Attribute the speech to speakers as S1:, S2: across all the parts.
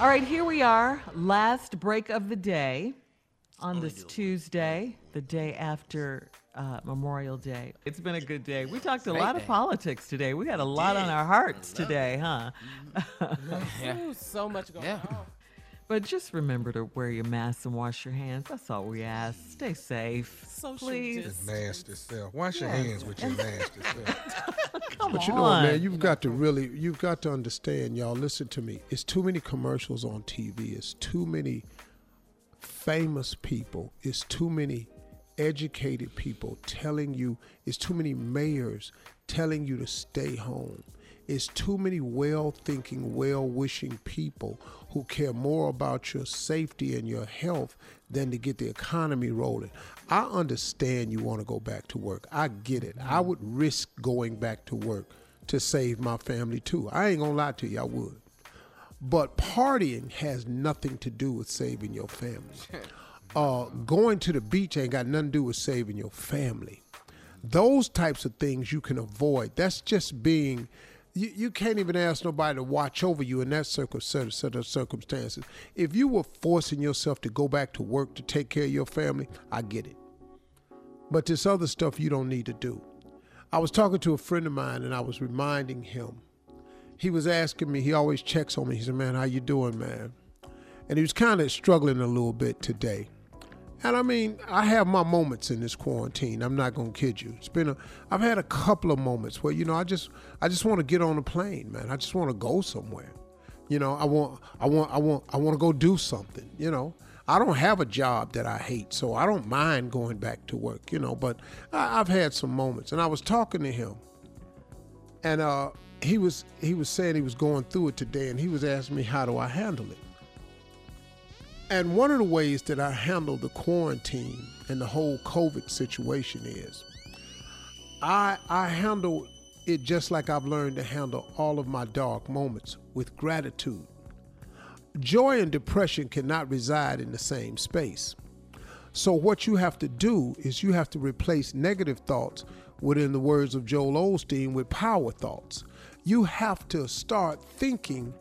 S1: All right, here we are, last break of the day on this Tuesday, the day after uh, Memorial Day. It's been a good day. We talked a lot of politics today. We had a lot on our hearts today, huh?
S2: Ooh, so much going
S3: Yeah.
S2: on.
S1: But just remember to wear your mask and wash your hands. That's all we ask. Stay safe.
S2: Social
S1: please.
S2: distance.
S4: Nasty self. Wash your hands with your nasty self.
S1: Come
S5: But you know, what, man, you've got to really, you've got to understand, y'all. Listen to me. It's too many commercials on TV. It's too many famous people. It's too many educated people telling you. It's too many mayors telling you to stay home. It's too many well-thinking, well-wishing people who care more about your safety and your health than to get the economy rolling. I understand you want to go back to work. I get it. I would risk going back to work to save my family too. I ain't gonna lie to you, I would. But partying has nothing to do with saving your family. Uh, going to the beach ain't got nothing to do with saving your family. Those types of things you can avoid. That's just being. You, you can't even ask nobody to watch over you in that of- set of circumstances. If you were forcing yourself to go back to work to take care of your family, I get it. But this other stuff you don't need to do. I was talking to a friend of mine and I was reminding him. He was asking me, he always checks on me. He said, Man, how you doing, man? And he was kind of struggling a little bit today. And I mean, I have my moments in this quarantine. I'm not gonna kid you. It's been a I've had a couple of moments where, you know, I just I just want to get on a plane, man. I just want to go somewhere. You know, I want I want I want I want to go do something, you know. I don't have a job that I hate, so I don't mind going back to work, you know, but I, I've had some moments. And I was talking to him and uh he was he was saying he was going through it today and he was asking me how do I handle it. And one of the ways that I handle the quarantine and the whole COVID situation is I I handle it just like I've learned to handle all of my dark moments with gratitude. Joy and depression cannot reside in the same space. So what you have to do is you have to replace negative thoughts within the words of Joel Osteen with power thoughts. You have to start thinking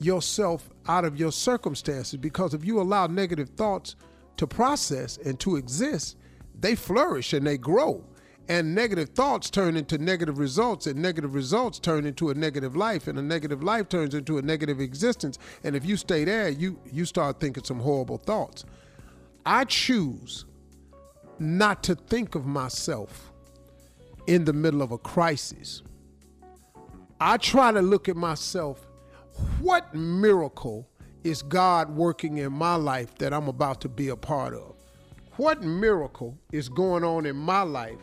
S5: yourself out of your circumstances because if you allow negative thoughts to process and to exist, they flourish and they grow. And negative thoughts turn into negative results, and negative results turn into a negative life, and a negative life turns into a negative existence. And if you stay there, you you start thinking some horrible thoughts. I choose not to think of myself in the middle of a crisis. I try to look at myself what miracle is God working in my life that I'm about to be a part of? What miracle is going on in my life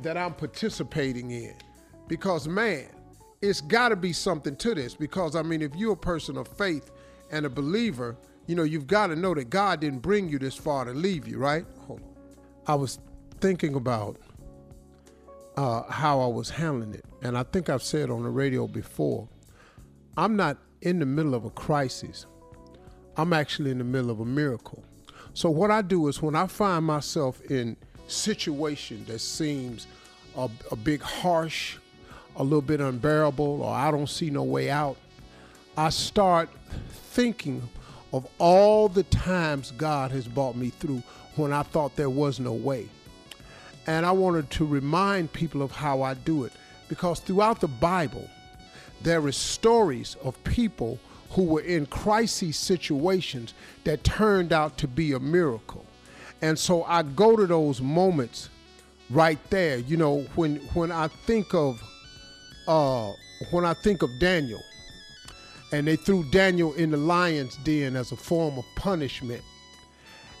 S5: that I'm participating in? Because, man, it's got to be something to this. Because, I mean, if you're a person of faith and a believer, you know, you've got to know that God didn't bring you this far to leave you, right? Hold on. I was thinking about uh, how I was handling it. And I think I've said on the radio before I'm not in the middle of a crisis, I'm actually in the middle of a miracle. So, what I do is when I find myself in situation that seems a, a bit harsh, a little bit unbearable, or I don't see no way out, I start thinking of all the times God has brought me through when I thought there was no way. And I wanted to remind people of how I do it because throughout the Bible, there is stories of people who were in crisis situations that turned out to be a miracle. And so I go to those moments right there. You know, when when I think of uh when I think of Daniel and they threw Daniel in the lion's den as a form of punishment.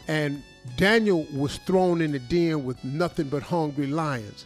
S5: And Daniel was thrown in the den with nothing but hungry lions.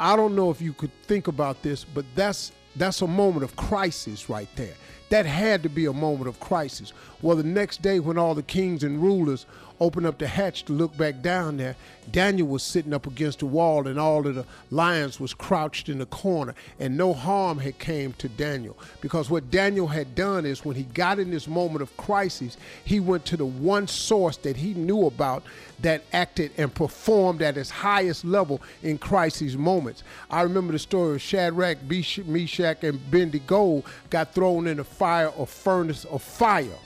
S5: I don't know if you could think about this, but that's that's a moment of crisis right there. That had to be a moment of crisis. Well, the next day when all the kings and rulers opened up the hatch to look back down there, Daniel was sitting up against the wall and all of the lions was crouched in the corner and no harm had came to Daniel. Because what Daniel had done is when he got in this moment of crisis, he went to the one source that he knew about that acted and performed at his highest level in crisis moments. I remember the story of Shadrach, Meshach, and Abednego got thrown in a fire or furnace of fire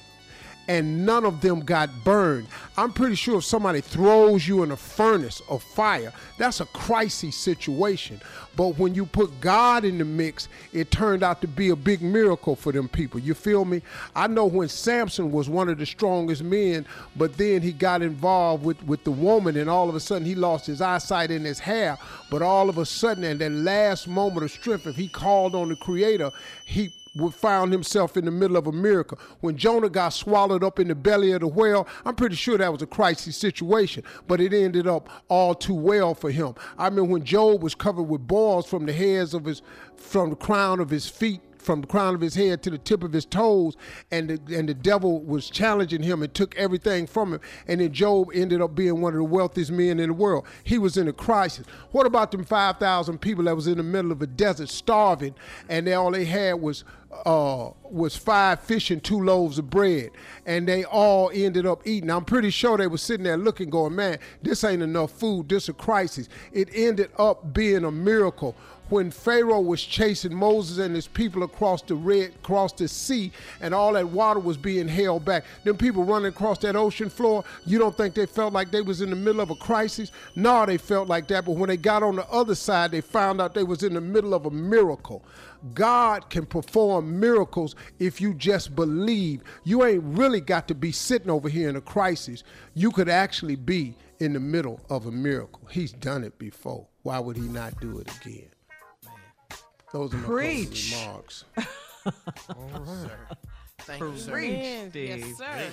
S5: and none of them got burned. I'm pretty sure if somebody throws you in a furnace of fire, that's a crisis situation. But when you put God in the mix, it turned out to be a big miracle for them people. You feel me? I know when Samson was one of the strongest men, but then he got involved with, with the woman, and all of a sudden he lost his eyesight and his hair. But all of a sudden, in that last moment of strength, if he called on the Creator, he found himself in the middle of a miracle. When Jonah got swallowed up in the belly of the whale, I'm pretty sure that was a crisis situation, but it ended up all too well for him. I mean, when Job was covered with boils from the hairs of his, from the crown of his feet from the crown of his head to the tip of his toes, and the, and the devil was challenging him and took everything from him. And then Job ended up being one of the wealthiest men in the world. He was in a crisis. What about them 5,000 people that was in the middle of a desert starving, and they, all they had was uh, was five fish and two loaves of bread, and they all ended up eating. I'm pretty sure they were sitting there looking, going, "Man, this ain't enough food. This a crisis." It ended up being a miracle when Pharaoh was chasing Moses and his people across the red, across the sea, and all that water was being held back. Them people running across that ocean floor, you don't think they felt like they was in the middle of a crisis? No, they felt like that. But when they got on the other side, they found out they was in the middle of a miracle. God can perform miracles if you just believe. You ain't really got to be sitting over here in a crisis. You could actually be in the middle of a miracle. He's done it before. Why would he not do it again? Those are my
S1: Preach.
S5: remarks.
S4: All right.
S2: Thank you, sir.
S1: Preach,
S2: Yes,
S1: Steve.
S2: sir.